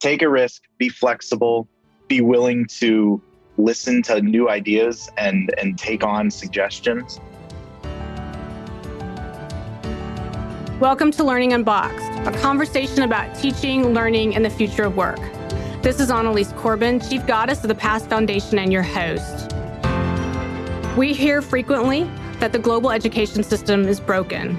take a risk, be flexible, be willing to listen to new ideas and, and take on suggestions. Welcome to Learning Unboxed, a conversation about teaching, learning, and the future of work. This is Annalise Corbin, Chief Goddess of the Past Foundation and your host. We hear frequently that the global education system is broken.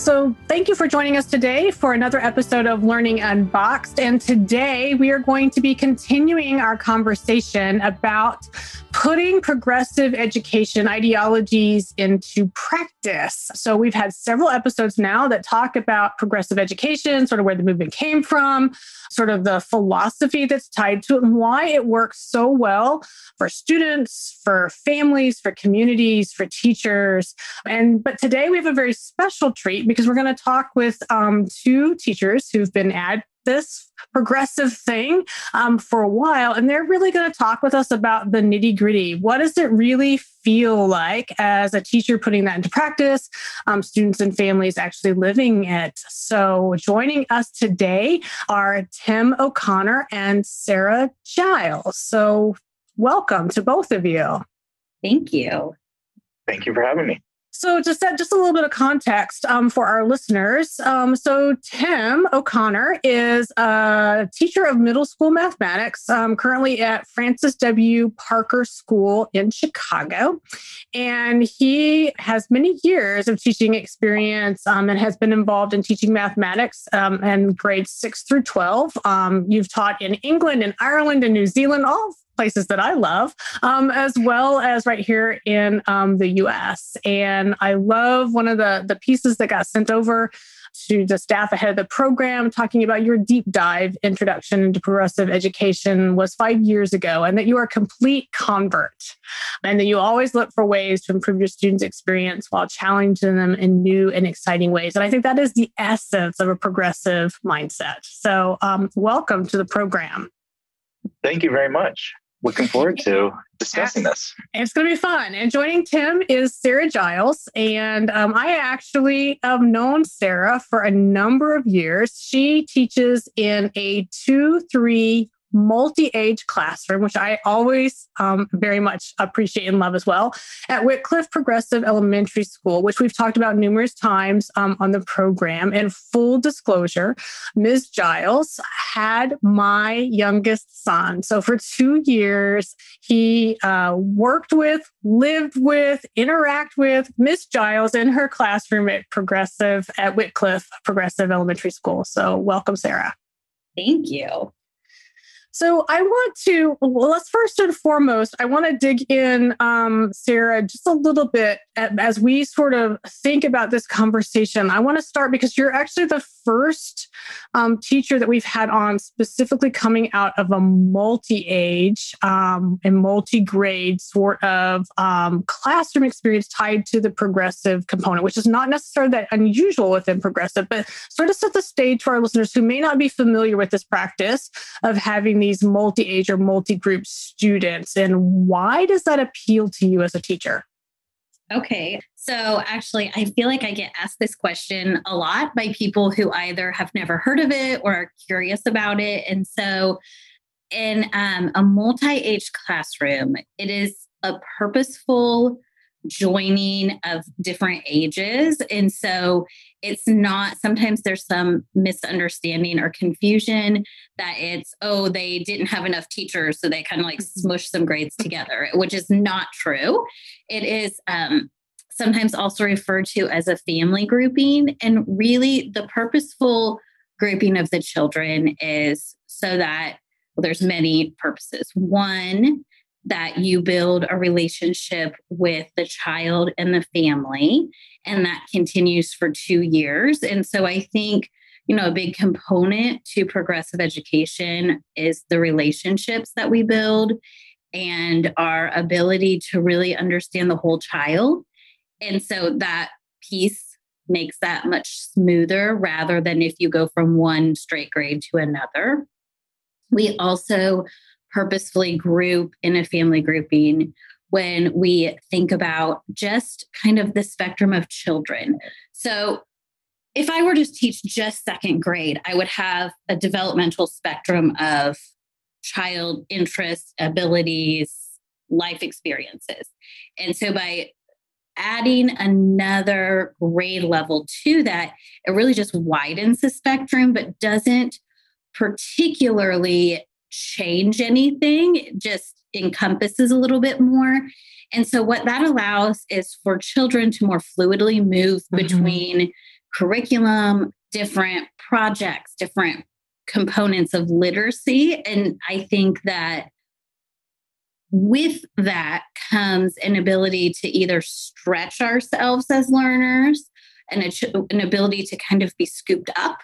So, thank you for joining us today for another episode of Learning Unboxed. And today we are going to be continuing our conversation about putting progressive education ideologies into practice. So, we've had several episodes now that talk about progressive education, sort of where the movement came from, sort of the philosophy that's tied to it, and why it works so well for students, for families, for communities, for teachers. And but today we have a very special treat because we're going to talk with um, two teachers who've been at this progressive thing um, for a while, and they're really going to talk with us about the nitty gritty. What does it really feel like as a teacher putting that into practice? Um, students and families actually living it. So, joining us today are Tim O'Connor and Sarah Giles. So, welcome to both of you. Thank you. Thank you for having me. So, just just a little bit of context um, for our listeners. Um, so, Tim O'Connor is a teacher of middle school mathematics, um, currently at Francis W. Parker School in Chicago, and he has many years of teaching experience um, and has been involved in teaching mathematics um, and grades six through twelve. Um, you've taught in England and Ireland and New Zealand, all places that I love, um, as well as right here in um, the US. And I love one of the, the pieces that got sent over to the staff ahead of the program talking about your deep dive introduction into progressive education was five years ago and that you are a complete convert and that you always look for ways to improve your students experience while challenging them in new and exciting ways. And i think that is the essence of a progressive mindset. So um, welcome to the program. Thank you very much looking forward to discussing this. It's going to be fun. And joining Tim is Sarah Giles. And um, I actually have known Sarah for a number of years. She teaches in a 2 3 multi age classroom, which I always um, very much appreciate and love as well, at Wickliffe Progressive Elementary School, which we've talked about numerous times um, on the program. And full disclosure, Ms. Giles had my youngest son. So for two years, he uh, worked with, lived with, interact with Ms. Giles in her classroom at Progressive at Wickliffe Progressive Elementary School. So welcome, Sarah. Thank you. So I want to, well, let's first and foremost, I want to dig in, um, Sarah, just a little bit as we sort of think about this conversation. I want to start because you're actually the first um, teacher that we've had on specifically coming out of a multi-age um, and multi-grade sort of um, classroom experience tied to the progressive component, which is not necessarily that unusual within progressive, but sort of set the stage for our listeners who may not be familiar with this practice of having these multi age or multi group students? And why does that appeal to you as a teacher? Okay. So actually, I feel like I get asked this question a lot by people who either have never heard of it or are curious about it. And so, in um, a multi age classroom, it is a purposeful joining of different ages. And so it's not, sometimes there's some misunderstanding or confusion that it's, oh, they didn't have enough teachers. So they kind of like mm-hmm. smush some grades together, which is not true. It is, um, sometimes also referred to as a family grouping. And really, the purposeful grouping of the children is so that well, there's many purposes. One, that you build a relationship with the child and the family, and that continues for two years. And so I think, you know, a big component to progressive education is the relationships that we build and our ability to really understand the whole child. And so that piece makes that much smoother rather than if you go from one straight grade to another. We also purposefully group in a family grouping when we think about just kind of the spectrum of children. So, if I were to teach just second grade, I would have a developmental spectrum of child interests, abilities, life experiences. And so, by adding another grade level to that, it really just widens the spectrum, but doesn't particularly change anything. It just encompasses a little bit more. And so, what that allows is for children to more fluidly move mm-hmm. between curriculum, different projects, different components of literacy. And I think that with that comes an ability to either stretch ourselves as learners and a, an ability to kind of be scooped up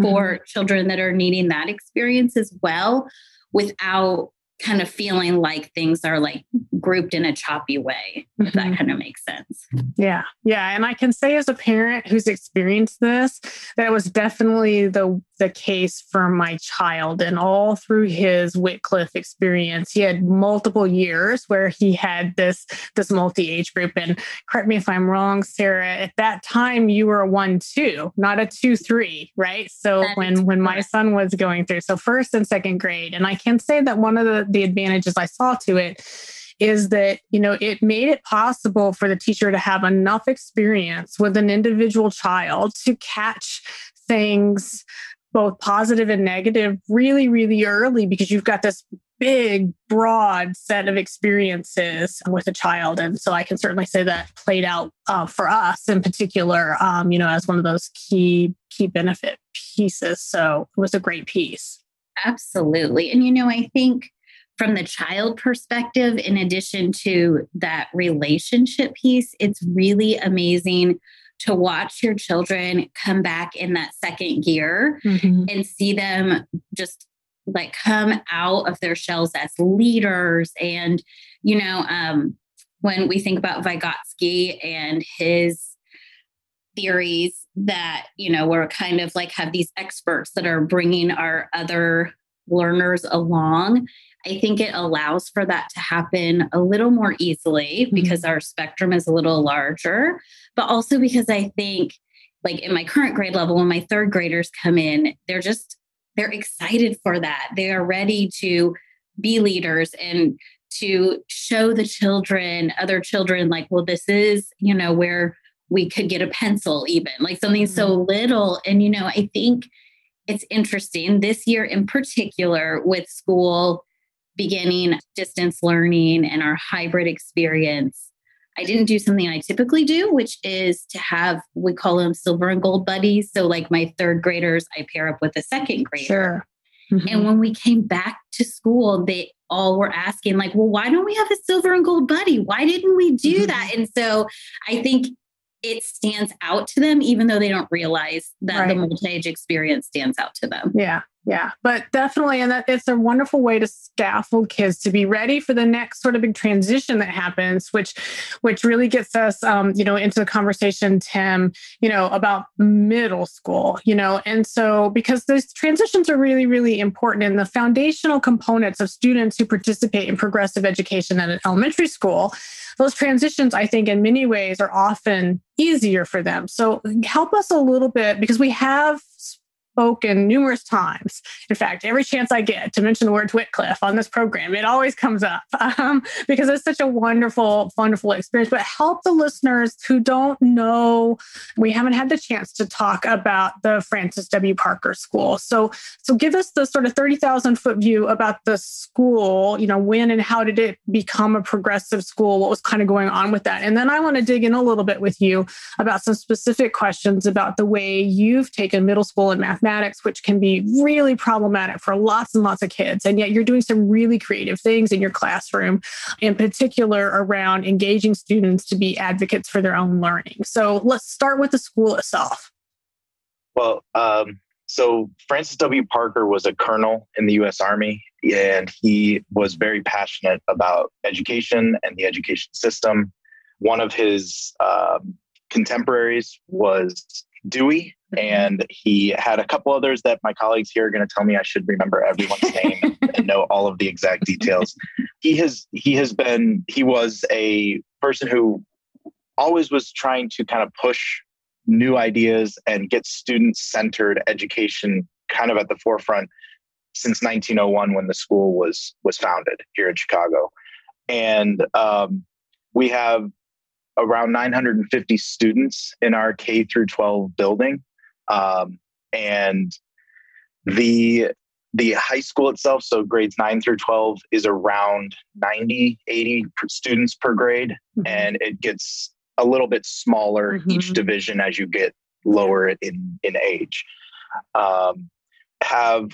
for mm-hmm. children that are needing that experience as well without kind of feeling like things are like grouped in a choppy way, if mm-hmm. that kind of makes sense. Yeah. Yeah. And I can say as a parent who's experienced this, that it was definitely the the case for my child. And all through his Wickliffe experience, he had multiple years where he had this this multi-age group. And correct me if I'm wrong, Sarah, at that time you were a one two, not a two three, right? So that when when my son was going through, so first and second grade, and I can say that one of the the advantages I saw to it is that you know it made it possible for the teacher to have enough experience with an individual child to catch things both positive and negative really really early because you've got this big broad set of experiences with a child. And so i can certainly say that played out uh, for us in particular um, you know as one of those key key benefit pieces. So it was a great piece. Absolutely. And you know i think from the child perspective, in addition to that relationship piece, it's really amazing to watch your children come back in that second gear mm-hmm. and see them just like come out of their shells as leaders. And, you know, um, when we think about Vygotsky and his theories that, you know, we're kind of like have these experts that are bringing our other learners along I think it allows for that to happen a little more easily mm-hmm. because our spectrum is a little larger, but also because I think, like in my current grade level, when my third graders come in, they're just, they're excited for that. They are ready to be leaders and to show the children, other children, like, well, this is, you know, where we could get a pencil, even like something mm-hmm. so little. And, you know, I think it's interesting this year in particular with school beginning distance learning and our hybrid experience, I didn't do something I typically do, which is to have, we call them silver and gold buddies. So, like my third graders, I pair up with a second grader. Sure. Mm-hmm. And when we came back to school, they all were asking, like, well, why don't we have a silver and gold buddy? Why didn't we do mm-hmm. that? And so I think it stands out to them, even though they don't realize that right. the multi age experience stands out to them. Yeah. Yeah, but definitely, and that it's a wonderful way to scaffold kids to be ready for the next sort of big transition that happens, which, which really gets us, um, you know, into the conversation, Tim, you know, about middle school, you know, and so because those transitions are really, really important, and the foundational components of students who participate in progressive education at an elementary school, those transitions, I think, in many ways, are often easier for them. So help us a little bit because we have spoken numerous times. In fact, every chance I get to mention the word Wickliffe on this program, it always comes up um, because it's such a wonderful, wonderful experience. But help the listeners who don't know, we haven't had the chance to talk about the Francis W. Parker School. So, so give us the sort of 30,000 foot view about the school, you know, when and how did it become a progressive school? What was kind of going on with that? And then I want to dig in a little bit with you about some specific questions about the way you've taken middle school and math mathematics, which can be really problematic for lots and lots of kids. And yet you're doing some really creative things in your classroom, in particular around engaging students to be advocates for their own learning. So let's start with the school itself. Well, um, so Francis W. Parker was a colonel in the U.S. Army, and he was very passionate about education and the education system. One of his um, contemporaries was Dewey. And he had a couple others that my colleagues here are going to tell me I should remember everyone's name and know all of the exact details. He has he has been he was a person who always was trying to kind of push new ideas and get student centered education kind of at the forefront since 1901 when the school was was founded here in Chicago, and um, we have around 950 students in our K through 12 building, um, and the the high school itself, so grades 9 through 12, is around 90, 80 students per grade, mm-hmm. and it gets a little bit smaller mm-hmm. each division as you get lower in in age. Um, have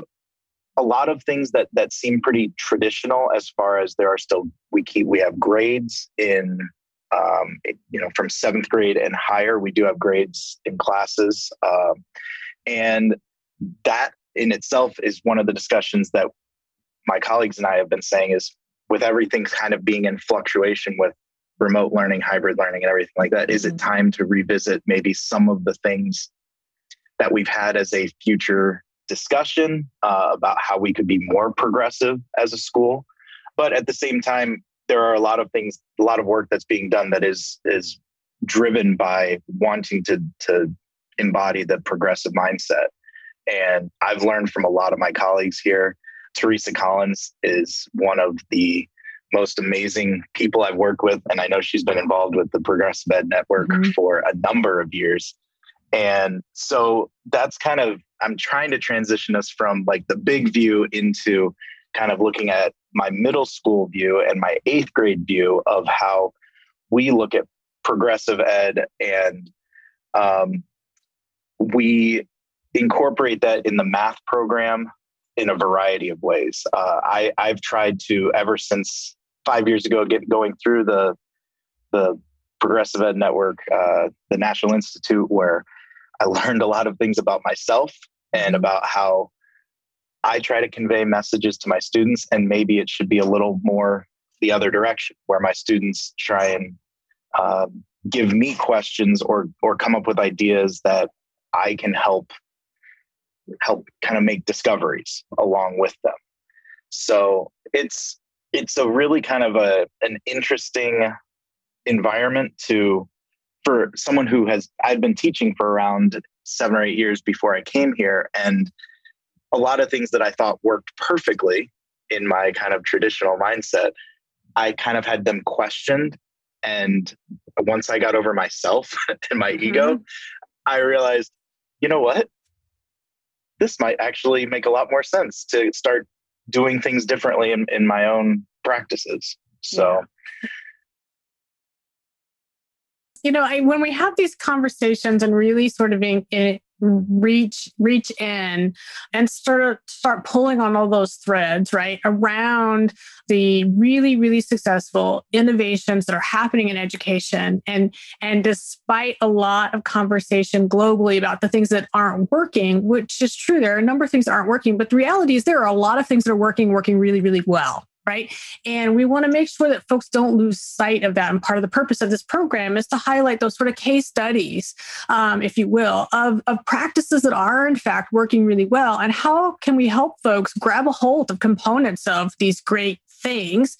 a lot of things that that seem pretty traditional as far as there are still we keep we have grades in um, you know from seventh grade and higher we do have grades in classes um, and that in itself is one of the discussions that my colleagues and i have been saying is with everything kind of being in fluctuation with remote learning hybrid learning and everything like that is it mm-hmm. time to revisit maybe some of the things that we've had as a future discussion uh, about how we could be more progressive as a school. But at the same time, there are a lot of things, a lot of work that's being done that is is driven by wanting to to embody the progressive mindset. And I've learned from a lot of my colleagues here. Teresa Collins is one of the most amazing people I've worked with. And I know she's been involved with the Progressive Ed Network mm-hmm. for a number of years. And so that's kind of, I'm trying to transition us from like the big view into kind of looking at my middle school view and my eighth grade view of how we look at progressive ed and um, we incorporate that in the math program in a variety of ways. Uh, I, I've tried to ever since five years ago get going through the the Progressive Ed Network, uh, the National Institute, where I learned a lot of things about myself and about how I try to convey messages to my students, and maybe it should be a little more the other direction, where my students try and um, give me questions or or come up with ideas that I can help help kind of make discoveries along with them. So it's it's a really kind of a an interesting environment to for someone who has I've been teaching for around seven or eight years before I came here, and a lot of things that I thought worked perfectly in my kind of traditional mindset, I kind of had them questioned. And once I got over myself and my mm-hmm. ego, I realized, you know what? This might actually make a lot more sense to start doing things differently in, in my own practices. So yeah you know, I, when we have these conversations and really sort of in, in, reach reach in and start start pulling on all those threads right around the really really successful innovations that are happening in education. And and despite a lot of conversation globally about the things that aren't working which is true there are a number of things that aren't working but the reality is there are a lot of things that are working working really really well right? And we want to make sure that folks don't lose sight of that. And part of the purpose of this program is to highlight those sort of case studies, um, if you will, of, of practices that are in fact working really well. And how can we help folks grab a hold of components of these great things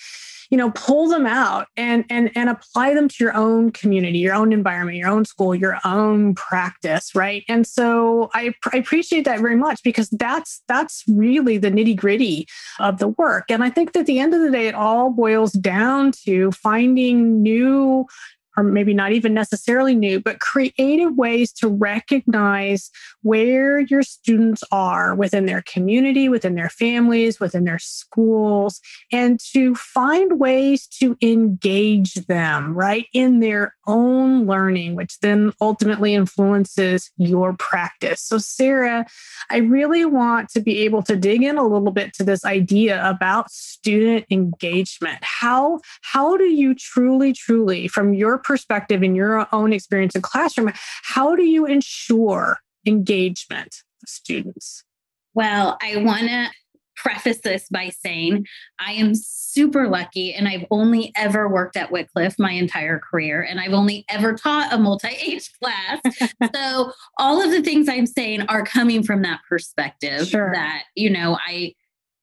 you know pull them out and and and apply them to your own community your own environment your own school your own practice right? And so i, I appreciate that very much because that's that's really the nitty gritty of the work. And i think that at the end of the day it all boils down to finding new or maybe not even necessarily new, but creative ways to recognize where your students are within their community, within their families, within their schools, and to find ways to engage them right in their own learning, which then ultimately influences your practice. So, Sarah, I really want to be able to dig in a little bit to this idea about student engagement. How, how do you truly, truly, from your perspective in your own experience in classroom, how do you ensure engagement of students? Well, I want to preface this by saying I am super lucky and I've only ever worked at Wickliffe my entire career and I've only ever taught a multi age class. so all of the things I'm saying are coming from that perspective sure. that, you know, I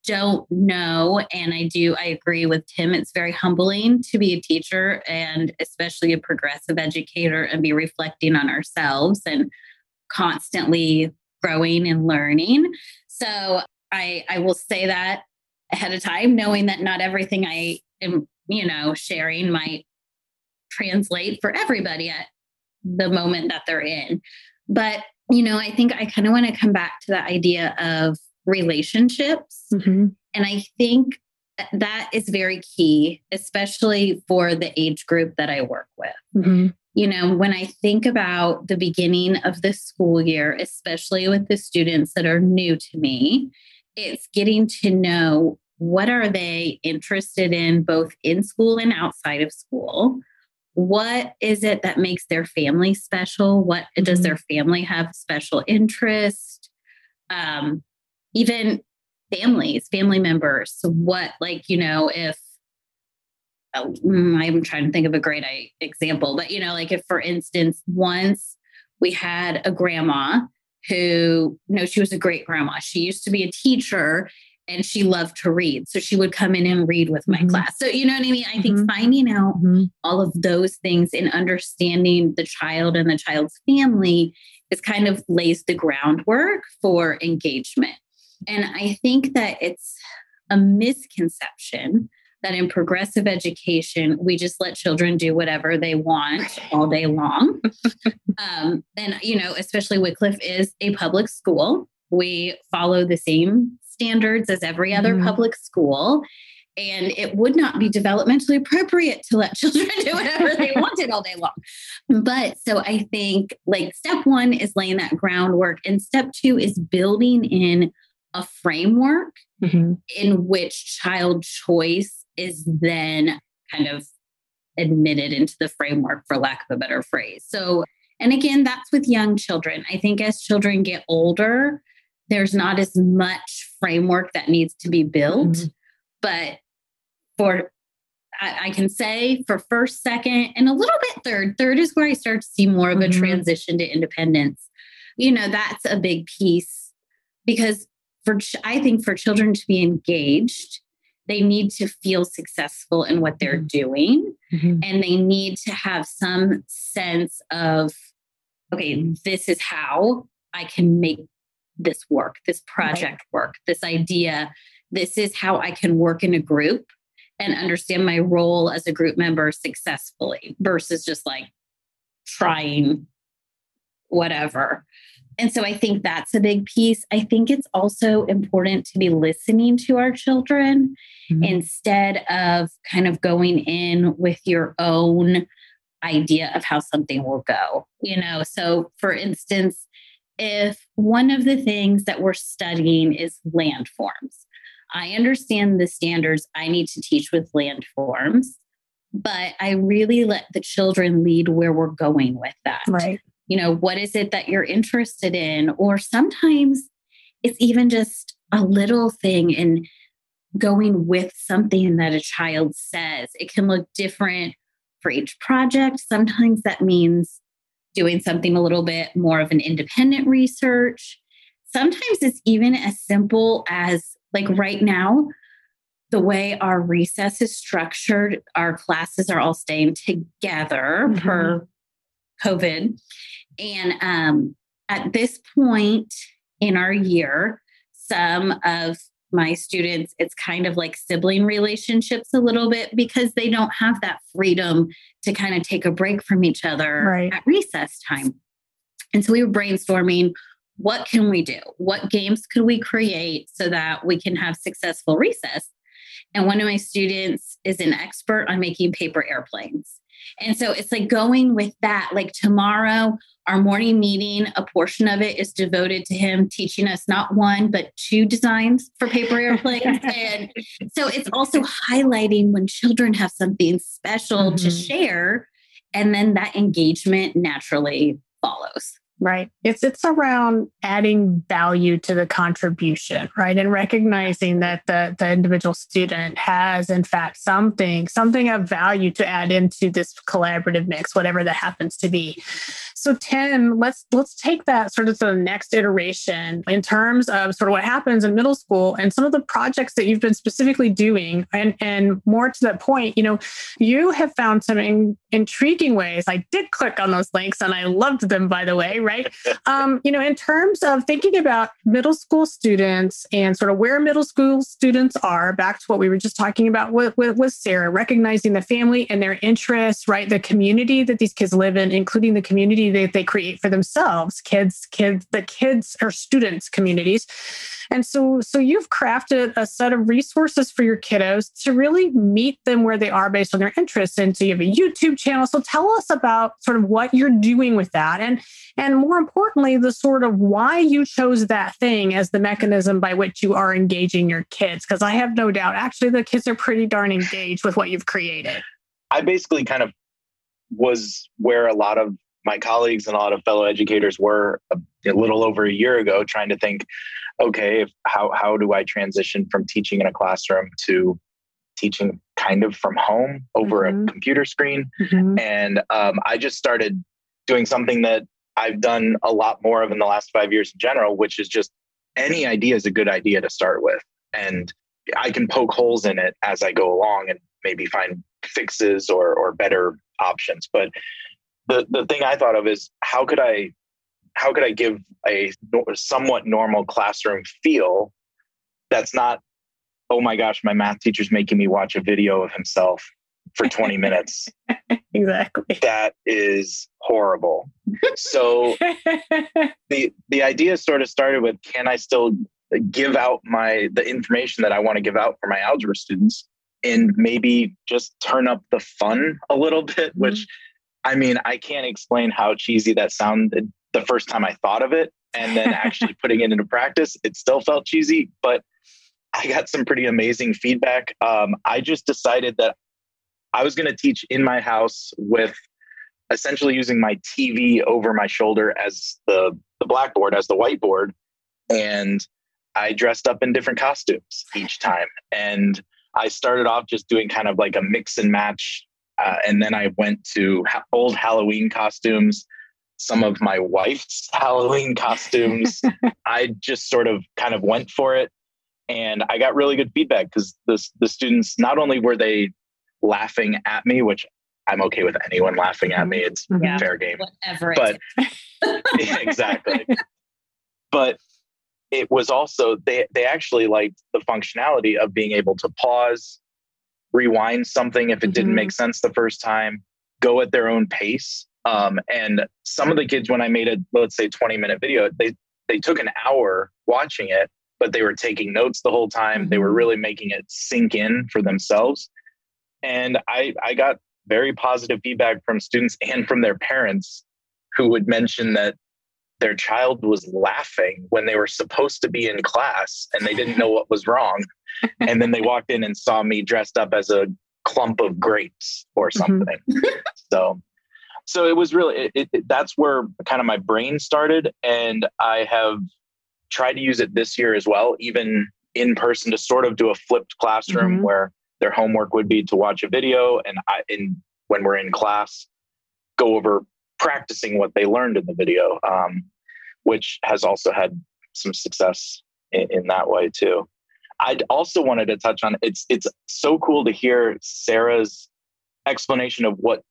don't know. And I do, I agree with Tim. It's very humbling to be a teacher and especially a progressive educator and be reflecting on ourselves and constantly growing and learning. So I, I will say that ahead of time, knowing that not everything I am, you know, sharing might translate for everybody at the moment that they're in. But, you know, I think I kind of want to come back to the idea of relationships. Mm-hmm. And I think that is very key, especially for the age group that I work with. Mm-hmm. You know, when I think about the beginning of the school year, especially with the students that are new to me, it's getting to know what are they interested in both in school and outside of school what is it that makes their family special what mm-hmm. does their family have special interest um, even families family members what like you know if uh, i'm trying to think of a great example but you know like if for instance once we had a grandma who, you know, she was a great grandma. She used to be a teacher and she loved to read. So she would come in and read with my mm-hmm. class. So, you know what I mean? I think mm-hmm. finding out mm-hmm. all of those things and understanding the child and the child's family is kind of lays the groundwork for engagement. And I think that it's a misconception that in progressive education, we just let children do whatever they want all day long. um, and, you know, especially Wickliffe is a public school. We follow the same standards as every other mm. public school. And it would not be developmentally appropriate to let children do whatever they wanted all day long. But so I think like step one is laying that groundwork, and step two is building in a framework mm-hmm. in which child choice is then kind of admitted into the framework, for lack of a better phrase. So, and again, that's with young children. I think as children get older, there's not as much framework that needs to be built. Mm-hmm. But for, I, I, can say for first, second, and a little bit third, third is where I start to see more of a mm-hmm. transition to independence. You know, that's a big piece because for, I think for children to be engaged, they need to feel successful in what they're mm-hmm. doing mm-hmm. and they need to have some sense of okay this is how i can make this work this project right. work this idea this is how i can work in a group and understand my role as a group member successfully versus just like trying whatever and so I think that's a big piece. I think it's also important to be listening to our children mm-hmm. instead of kind of going in with your own idea of how something will go. You know, so for instance, if one of the things that we're studying is landforms, I understand the standards I need to teach with landforms, but I really let the children lead where we're going with that. Right you know what is it that you're interested in? Or sometimes it's even just a little thing in going with something that a child says. It can look different for each project. Sometimes that means doing something a little bit more of an independent research. Sometimes it's even as simple as like right now the way our recess is structured our classes are all staying together mm-hmm. per covid and um, at this point in our year, some of my students, it's kind of like sibling relationships a little bit because they don't have that freedom to kind of take a break from each other right. at recess time. And so we were brainstorming what can we do? What games could we create so that we can have successful recess? And one of my students is an expert on making paper airplanes. And so it's like going with that. Like tomorrow, our morning meeting, a portion of it is devoted to him teaching us not one, but two designs for paper airplanes. and so it's also highlighting when children have something special mm-hmm. to share. And then that engagement naturally follows. Right. It's it's around adding value to the contribution, right? And recognizing that the, the individual student has in fact something, something of value to add into this collaborative mix, whatever that happens to be. So Tim, let's let's take that sort of to the next iteration in terms of sort of what happens in middle school and some of the projects that you've been specifically doing. And and more to that point, you know, you have found some in, intriguing ways. I did click on those links and I loved them, by the way, right? um, you know, in terms of thinking about middle school students and sort of where middle school students are, back to what we were just talking about with, with, with Sarah, recognizing the family and their interests, right? The community that these kids live in, including the community that they create for themselves, kids, kids, the kids or students communities. And so, so you've crafted a set of resources for your kiddos to really meet them where they are based on their interests. And so you have a YouTube channel. So tell us about sort of what you're doing with that. And, and more importantly, the sort of why you chose that thing as the mechanism by which you are engaging your kids. Because I have no doubt, actually, the kids are pretty darn engaged with what you've created. I basically kind of was where a lot of my colleagues and a lot of fellow educators were a, a little over a year ago trying to think okay if, how, how do i transition from teaching in a classroom to teaching kind of from home over mm-hmm. a computer screen mm-hmm. and um, i just started doing something that i've done a lot more of in the last five years in general which is just any idea is a good idea to start with. And i can poke holes in it as i go along and maybe find fixes or or better options. But the the thing I thought of is how could I how could I give a somewhat normal classroom feel that's not oh my gosh my math teacher's making me watch a video of himself for 20 minutes exactly that is horrible so the the idea sort of started with can I still give out my the information that I want to give out for my algebra students and maybe just turn up the fun a little bit mm-hmm. which I mean, I can't explain how cheesy that sounded the first time I thought of it. And then actually putting it into practice, it still felt cheesy, but I got some pretty amazing feedback. Um, I just decided that I was going to teach in my house with essentially using my TV over my shoulder as the, the blackboard, as the whiteboard. And I dressed up in different costumes each time. And I started off just doing kind of like a mix and match uh, and then I went to ha- old Halloween costumes, some of my wife's Halloween costumes. I just sort of kind of went for it. And I got really good feedback because the, the students, not only were they laughing at me, which I'm okay with anyone laughing at me, it's yeah, fair game. Whatever. But yeah, exactly. but it was also they they actually liked the functionality of being able to pause rewind something if it mm-hmm. didn't make sense the first time, go at their own pace. Um, and some of the kids, when I made a let's say 20 minute video, they they took an hour watching it, but they were taking notes the whole time. Mm-hmm. They were mm-hmm. really making it sink in for themselves. And I I got very positive feedback from students and from their parents who would mention that their child was laughing when they were supposed to be in class and they didn't know what was wrong. and then they walked in and saw me dressed up as a clump of grapes or mm-hmm. something. Mm-hmm. so, so it was really, it, it, that's where kind of my brain started. And I have tried to use it this year as well, even in person to sort of do a flipped classroom mm-hmm. where their homework would be to watch a video and I, in, when we're in class, go over practicing what they learned in the video. Um, which has also had some success in, in that way too. I also wanted to touch on it's it's so cool to hear Sarah's explanation of what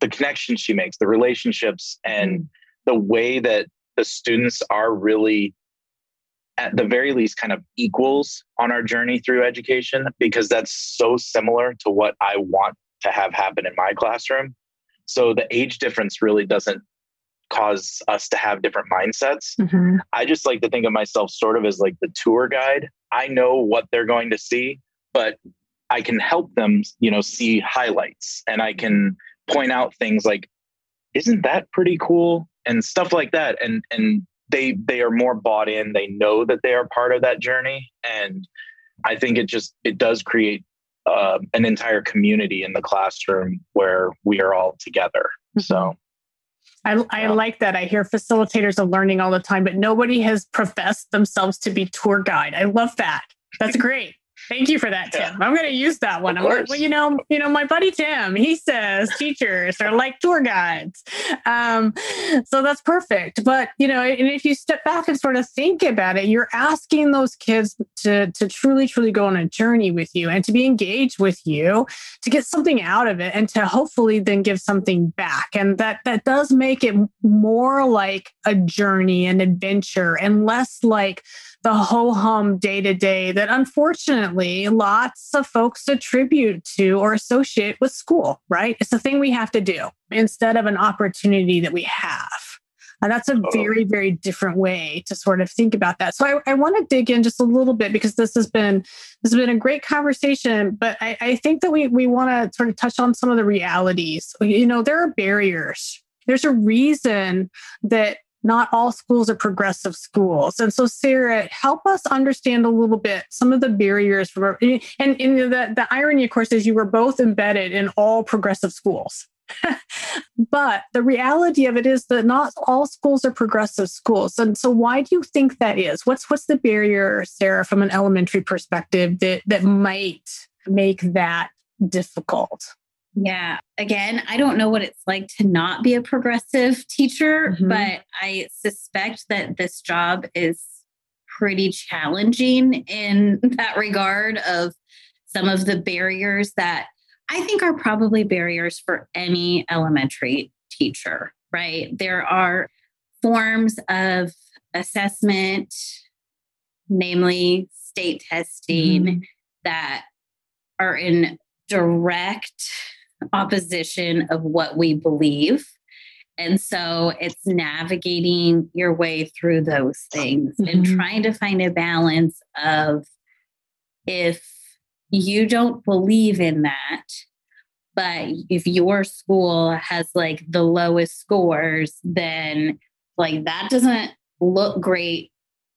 the connections she makes, the relationships, and the way that the students are really at the very least kind of equals on our journey through education because that's so similar to what I want to have happen in my classroom. So the age difference really doesn't cause us to have different mindsets. Mm-hmm. I just like to think of myself sort of as like the tour guide. I know what they're going to see, but I can help them, you know, see highlights and I can point out things like, isn't that pretty cool? And stuff like that. And and they they are more bought in. They know that they are part of that journey. And I think it just it does create uh, an entire community in the classroom where we are all together. Mm-hmm. So I, I like that. I hear facilitators of learning all the time, but nobody has professed themselves to be tour guide. I love that. That's great. Thank you for that, Tim. Yeah. I'm going to use that one. Like, well, you know, you know, my buddy Tim, he says teachers are like tour guides. Um, so that's perfect. But you know, and if you step back and sort of think about it, you're asking those kids to to truly, truly go on a journey with you and to be engaged with you, to get something out of it, and to hopefully then give something back. And that that does make it more like a journey, an adventure, and less like the ho hum day to day that unfortunately lots of folks attribute to or associate with school, right? It's the thing we have to do instead of an opportunity that we have. And that's a very, very different way to sort of think about that. So I, I want to dig in just a little bit because this has been this has been a great conversation, but I, I think that we we want to sort of touch on some of the realities. You know, there are barriers. There's a reason that not all schools are progressive schools. And so, Sarah, help us understand a little bit some of the barriers for, and, and the, the irony, of course, is you were both embedded in all progressive schools. but the reality of it is that not all schools are progressive schools. And so why do you think that is? What's what's the barrier, Sarah, from an elementary perspective that that might make that difficult? Yeah. Again, I don't know what it's like to not be a progressive teacher, mm-hmm. but I suspect that this job is pretty challenging in that regard of some of the barriers that I think are probably barriers for any elementary teacher, right? There are forms of assessment, namely state testing, mm-hmm. that are in direct opposition of what we believe. And so it's navigating your way through those things mm-hmm. and trying to find a balance of if you don't believe in that, but if your school has like the lowest scores, then like that doesn't look great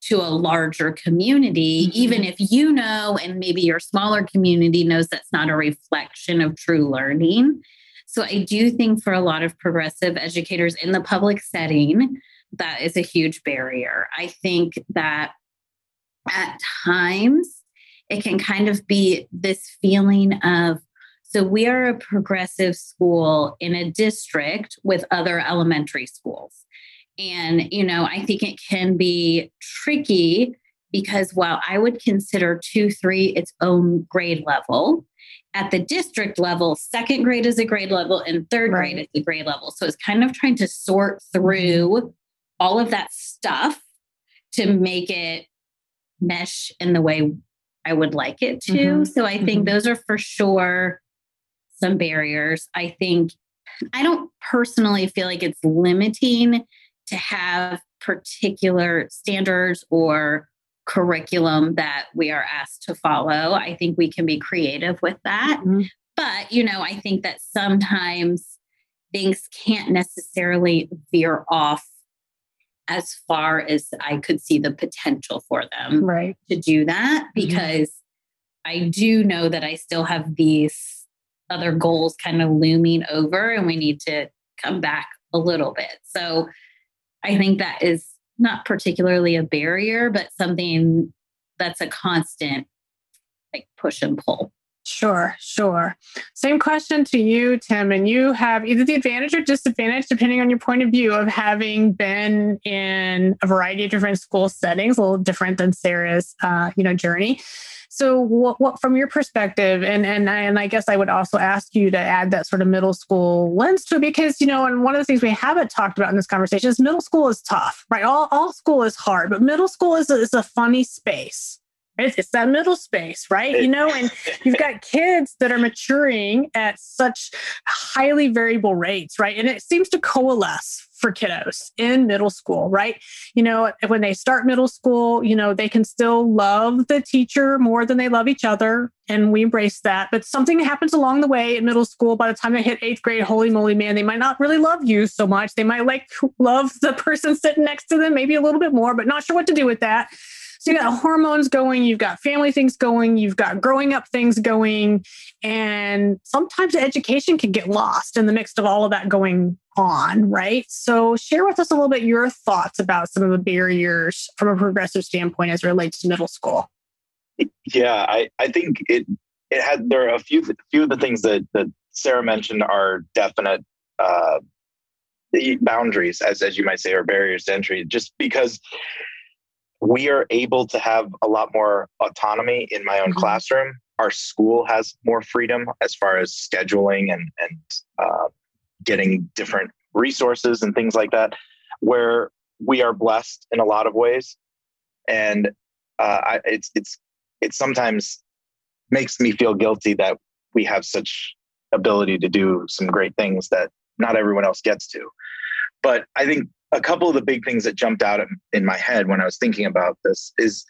to a larger community, mm-hmm. even if you know, and maybe your smaller community knows that's not a reflection of true learning. So I do think for a lot of progressive educators in the public setting, that is a huge barrier. I think that at times it can kind of be this feeling of, so we are a progressive school in a district with other elementary schools. And, you know, I think it can be tricky because while I would consider two, three its own grade level, at the district level, second grade is a grade level and third right. grade is a grade level. So it's kind of trying to sort through all of that stuff to make it mesh in the way I would like it to. Mm-hmm. So I think mm-hmm. those are for sure some barriers. I think I don't personally feel like it's limiting to have particular standards or curriculum that we are asked to follow. I think we can be creative with that. Mm-hmm. But, you know, I think that sometimes things can't necessarily veer off as far as I could see the potential for them right. to do that mm-hmm. because mm-hmm. I do know that I still have these other goals kind of looming over and we need to come back a little bit. So I think that is not particularly a barrier, but something that's a constant like push and pull. Sure, sure. Same question to you, Tim. And you have either the advantage or disadvantage, depending on your point of view, of having been in a variety of different school settings, a little different than Sarah's, uh, you know, journey. So, what, what, from your perspective, and and and I guess I would also ask you to add that sort of middle school lens to it, because you know, and one of the things we haven't talked about in this conversation is middle school is tough, right? All all school is hard, but middle school is a, is a funny space. It's, it's that middle space, right? You know, and you've got kids that are maturing at such highly variable rates, right? And it seems to coalesce for kiddos in middle school, right? You know, when they start middle school, you know, they can still love the teacher more than they love each other. And we embrace that. But something happens along the way in middle school. By the time they hit eighth grade, holy moly, man, they might not really love you so much. They might like love the person sitting next to them, maybe a little bit more, but not sure what to do with that. So you got hormones going, you've got family things going, you've got growing up things going, and sometimes education can get lost in the mix of all of that going on, right? So share with us a little bit your thoughts about some of the barriers from a progressive standpoint as it relates to middle school. Yeah, I, I think it it had there are a few few of the things that that Sarah mentioned are definite uh, boundaries, as as you might say, or barriers to entry, just because we are able to have a lot more autonomy in my own mm-hmm. classroom. Our school has more freedom as far as scheduling and and uh, getting different resources and things like that, where we are blessed in a lot of ways, and uh, I, it's it's it sometimes makes me feel guilty that we have such ability to do some great things that not everyone else gets to. But I think a couple of the big things that jumped out in my head when I was thinking about this is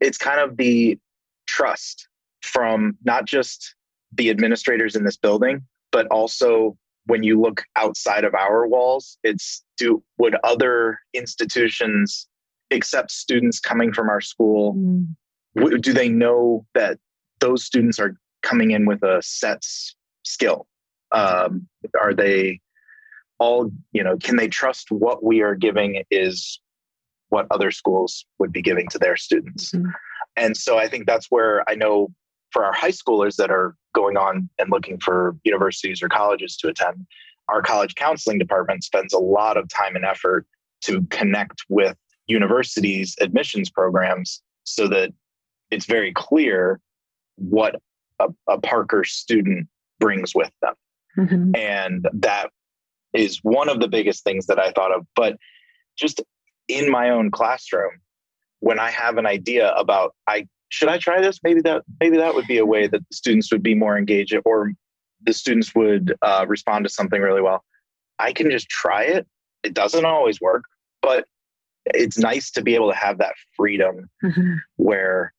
it's kind of the trust from not just the administrators in this building, but also when you look outside of our walls, it's do would other institutions accept students coming from our school? Mm. Do they know that those students are coming in with a set skill? Um, are they all, you know, can they trust what we are giving is what other schools would be giving to their students? Mm-hmm. And so I think that's where I know for our high schoolers that are going on and looking for universities or colleges to attend, our college counseling department spends a lot of time and effort to connect with universities' admissions programs so that it's very clear what a, a Parker student brings with them. Mm-hmm. And that is one of the biggest things that I thought of. But just in my own classroom, when I have an idea about I should I try this? Maybe that maybe that would be a way that the students would be more engaged or the students would uh, respond to something really well. I can just try it. It doesn't always work, but it's nice to be able to have that freedom mm-hmm. where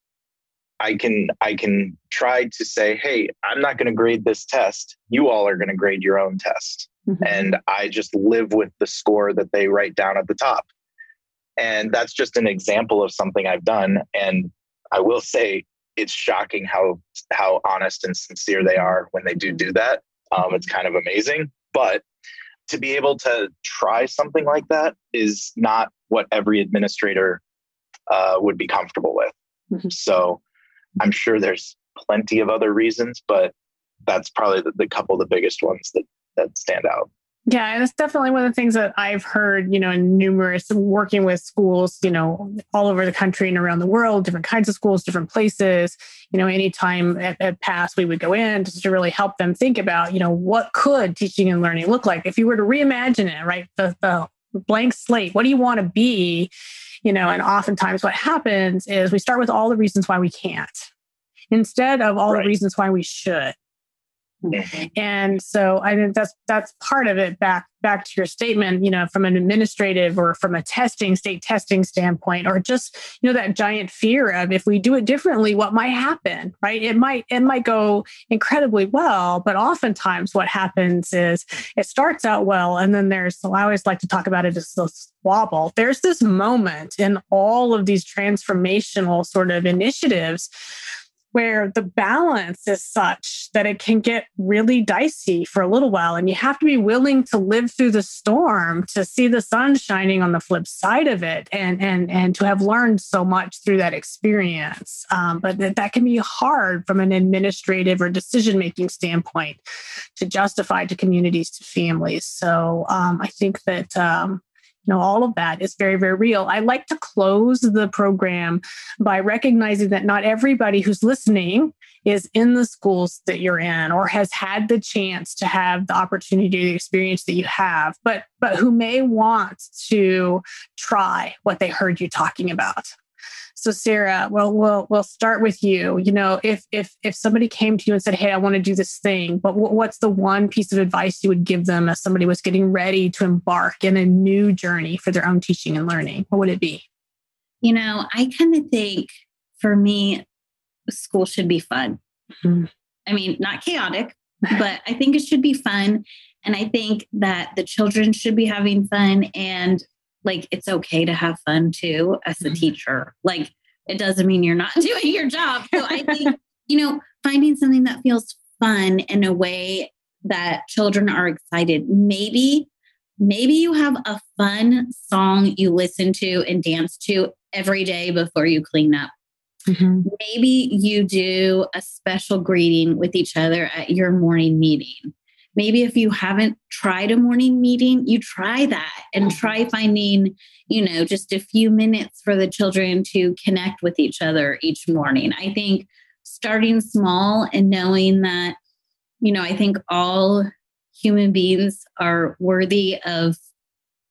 I can I can try to say, hey, I'm not going to grade this test. You all are going to grade your own test. Mm-hmm. And I just live with the score that they write down at the top. And that's just an example of something I've done. And I will say it's shocking how how honest and sincere they are when they do do that. Um, it's kind of amazing. But to be able to try something like that is not what every administrator uh, would be comfortable with. Mm-hmm. So I'm sure there's plenty of other reasons, but that's probably the, the couple of the biggest ones that that stand out. Yeah, and it's definitely one of the things that I've heard, you know, in numerous working with schools, you know, all over the country and around the world, different kinds of schools, different places. You know, anytime at, at PAST we would go in just to really help them think about, you know, what could teaching and learning look like if you were to reimagine it, right? The, the blank slate. What do you want to be? You know, and oftentimes what happens is we start with all the reasons why we can't instead of all right. the reasons why we should. Mm-hmm. And so I think that's that's part of it back back to your statement, you know, from an administrative or from a testing, state testing standpoint, or just, you know, that giant fear of if we do it differently, what might happen, right? It might it might go incredibly well, but oftentimes what happens is it starts out well and then there's I always like to talk about it as this wobble. There's this moment in all of these transformational sort of initiatives where the balance is such that it can get really dicey for a little while. And you have to be willing to live through the storm to see the sun shining on the flip side of it and, and, and to have learned so much through that experience. Um, but that, that can be hard from an administrative or decision making standpoint to justify to communities, to families. So um, I think that. Um, you know all of that is very very real. I like to close the program by recognizing that not everybody who's listening is in the schools that you're in or has had the chance to have the opportunity the experience that you have but but who may want to try what they heard you talking about so Sarah, well, we'll we'll start with you. You know, if if if somebody came to you and said, "Hey, I want to do this thing," but what's the one piece of advice you would give them as somebody was getting ready to embark in a new journey for their own teaching and learning? What would it be? You know, I kind of think for me, school should be fun. Mm-hmm. I mean, not chaotic, but I think it should be fun. And I think that the children should be having fun and like it's okay to have fun too as a mm-hmm. teacher. Like it doesn't mean you're not doing your job. So I think, you know, finding something that feels fun in a way that children are excited. Maybe, maybe you have a fun song you listen to and dance to every day before you clean up. Mm-hmm. Maybe you do a special greeting with each other at your morning meeting. Maybe if you haven't tried a morning meeting, you try that and try finding, you know, just a few minutes for the children to connect with each other each morning. I think starting small and knowing that, you know, I think all human beings are worthy of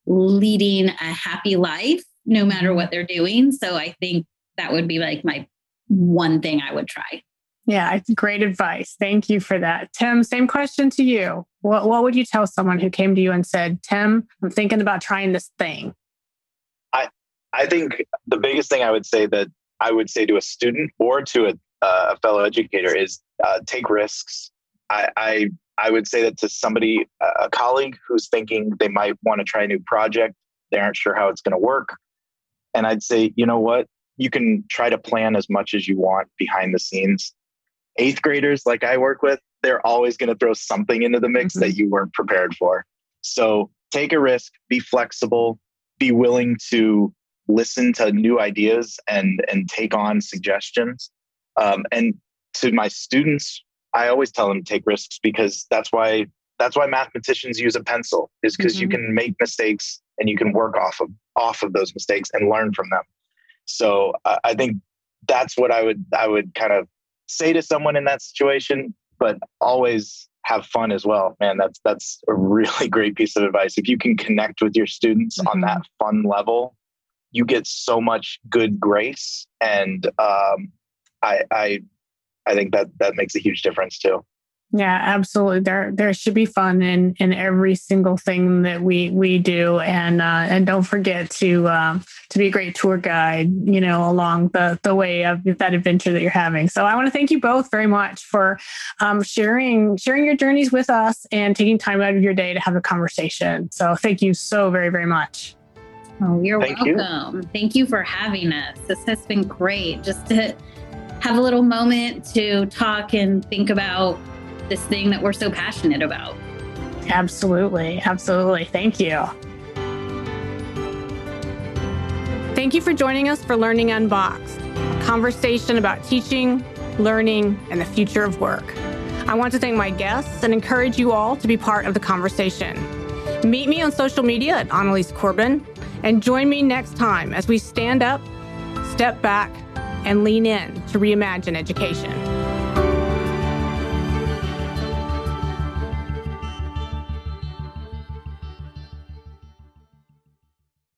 leading a happy life no matter what they're doing. So I think that would be like my one thing I would try. Yeah, it's great advice. Thank you for that. Tim, same question to you. What, what would you tell someone who came to you and said, Tim, I'm thinking about trying this thing? I, I think the biggest thing I would say that I would say to a student or to a, uh, fellow educator is uh, take risks. I, I, I would say that to somebody, a colleague who's thinking they might want to try a new project, they aren't sure how it's going to work. And I'd say, you know what? You can try to plan as much as you want behind the scenes. Eighth graders, like I work with, they're always going to throw something into the mix mm-hmm. that you weren't prepared for. So take a risk, be flexible, be willing to listen to new ideas and and take on suggestions. Um, and to my students, I always tell them to take risks because that's why that's why mathematicians use a pencil is because mm-hmm. you can make mistakes and you can work off of off of those mistakes and learn from them. So uh, I think that's what I would I would kind of say to someone in that situation, but always have fun as well. Man, that's that's a really great piece of advice. If you can connect with your students mm-hmm. on that fun level, you get so much good grace, and um, I I I think that that makes a huge difference too. Yeah, absolutely. There there should be fun in in every single thing that we we do, and uh, and don't forget to um, to be a great tour guide. You know, along the the way of that adventure that you're having. So I want to thank you both very much for um, sharing sharing your journeys with us and taking time out of your day to have a conversation. So thank you so very very much. Oh, you're thank welcome. You. Thank you for having us. This has been great. Just to have a little moment to talk and think about this thing that we're so passionate about. Absolutely. Absolutely. Thank you. Thank you for joining us for Learning Unboxed, a conversation about teaching, learning, and the future of work. I want to thank my guests and encourage you all to be part of the conversation. Meet me on social media at Annalies Corbin and join me next time as we stand up, step back, and lean in to reimagine education.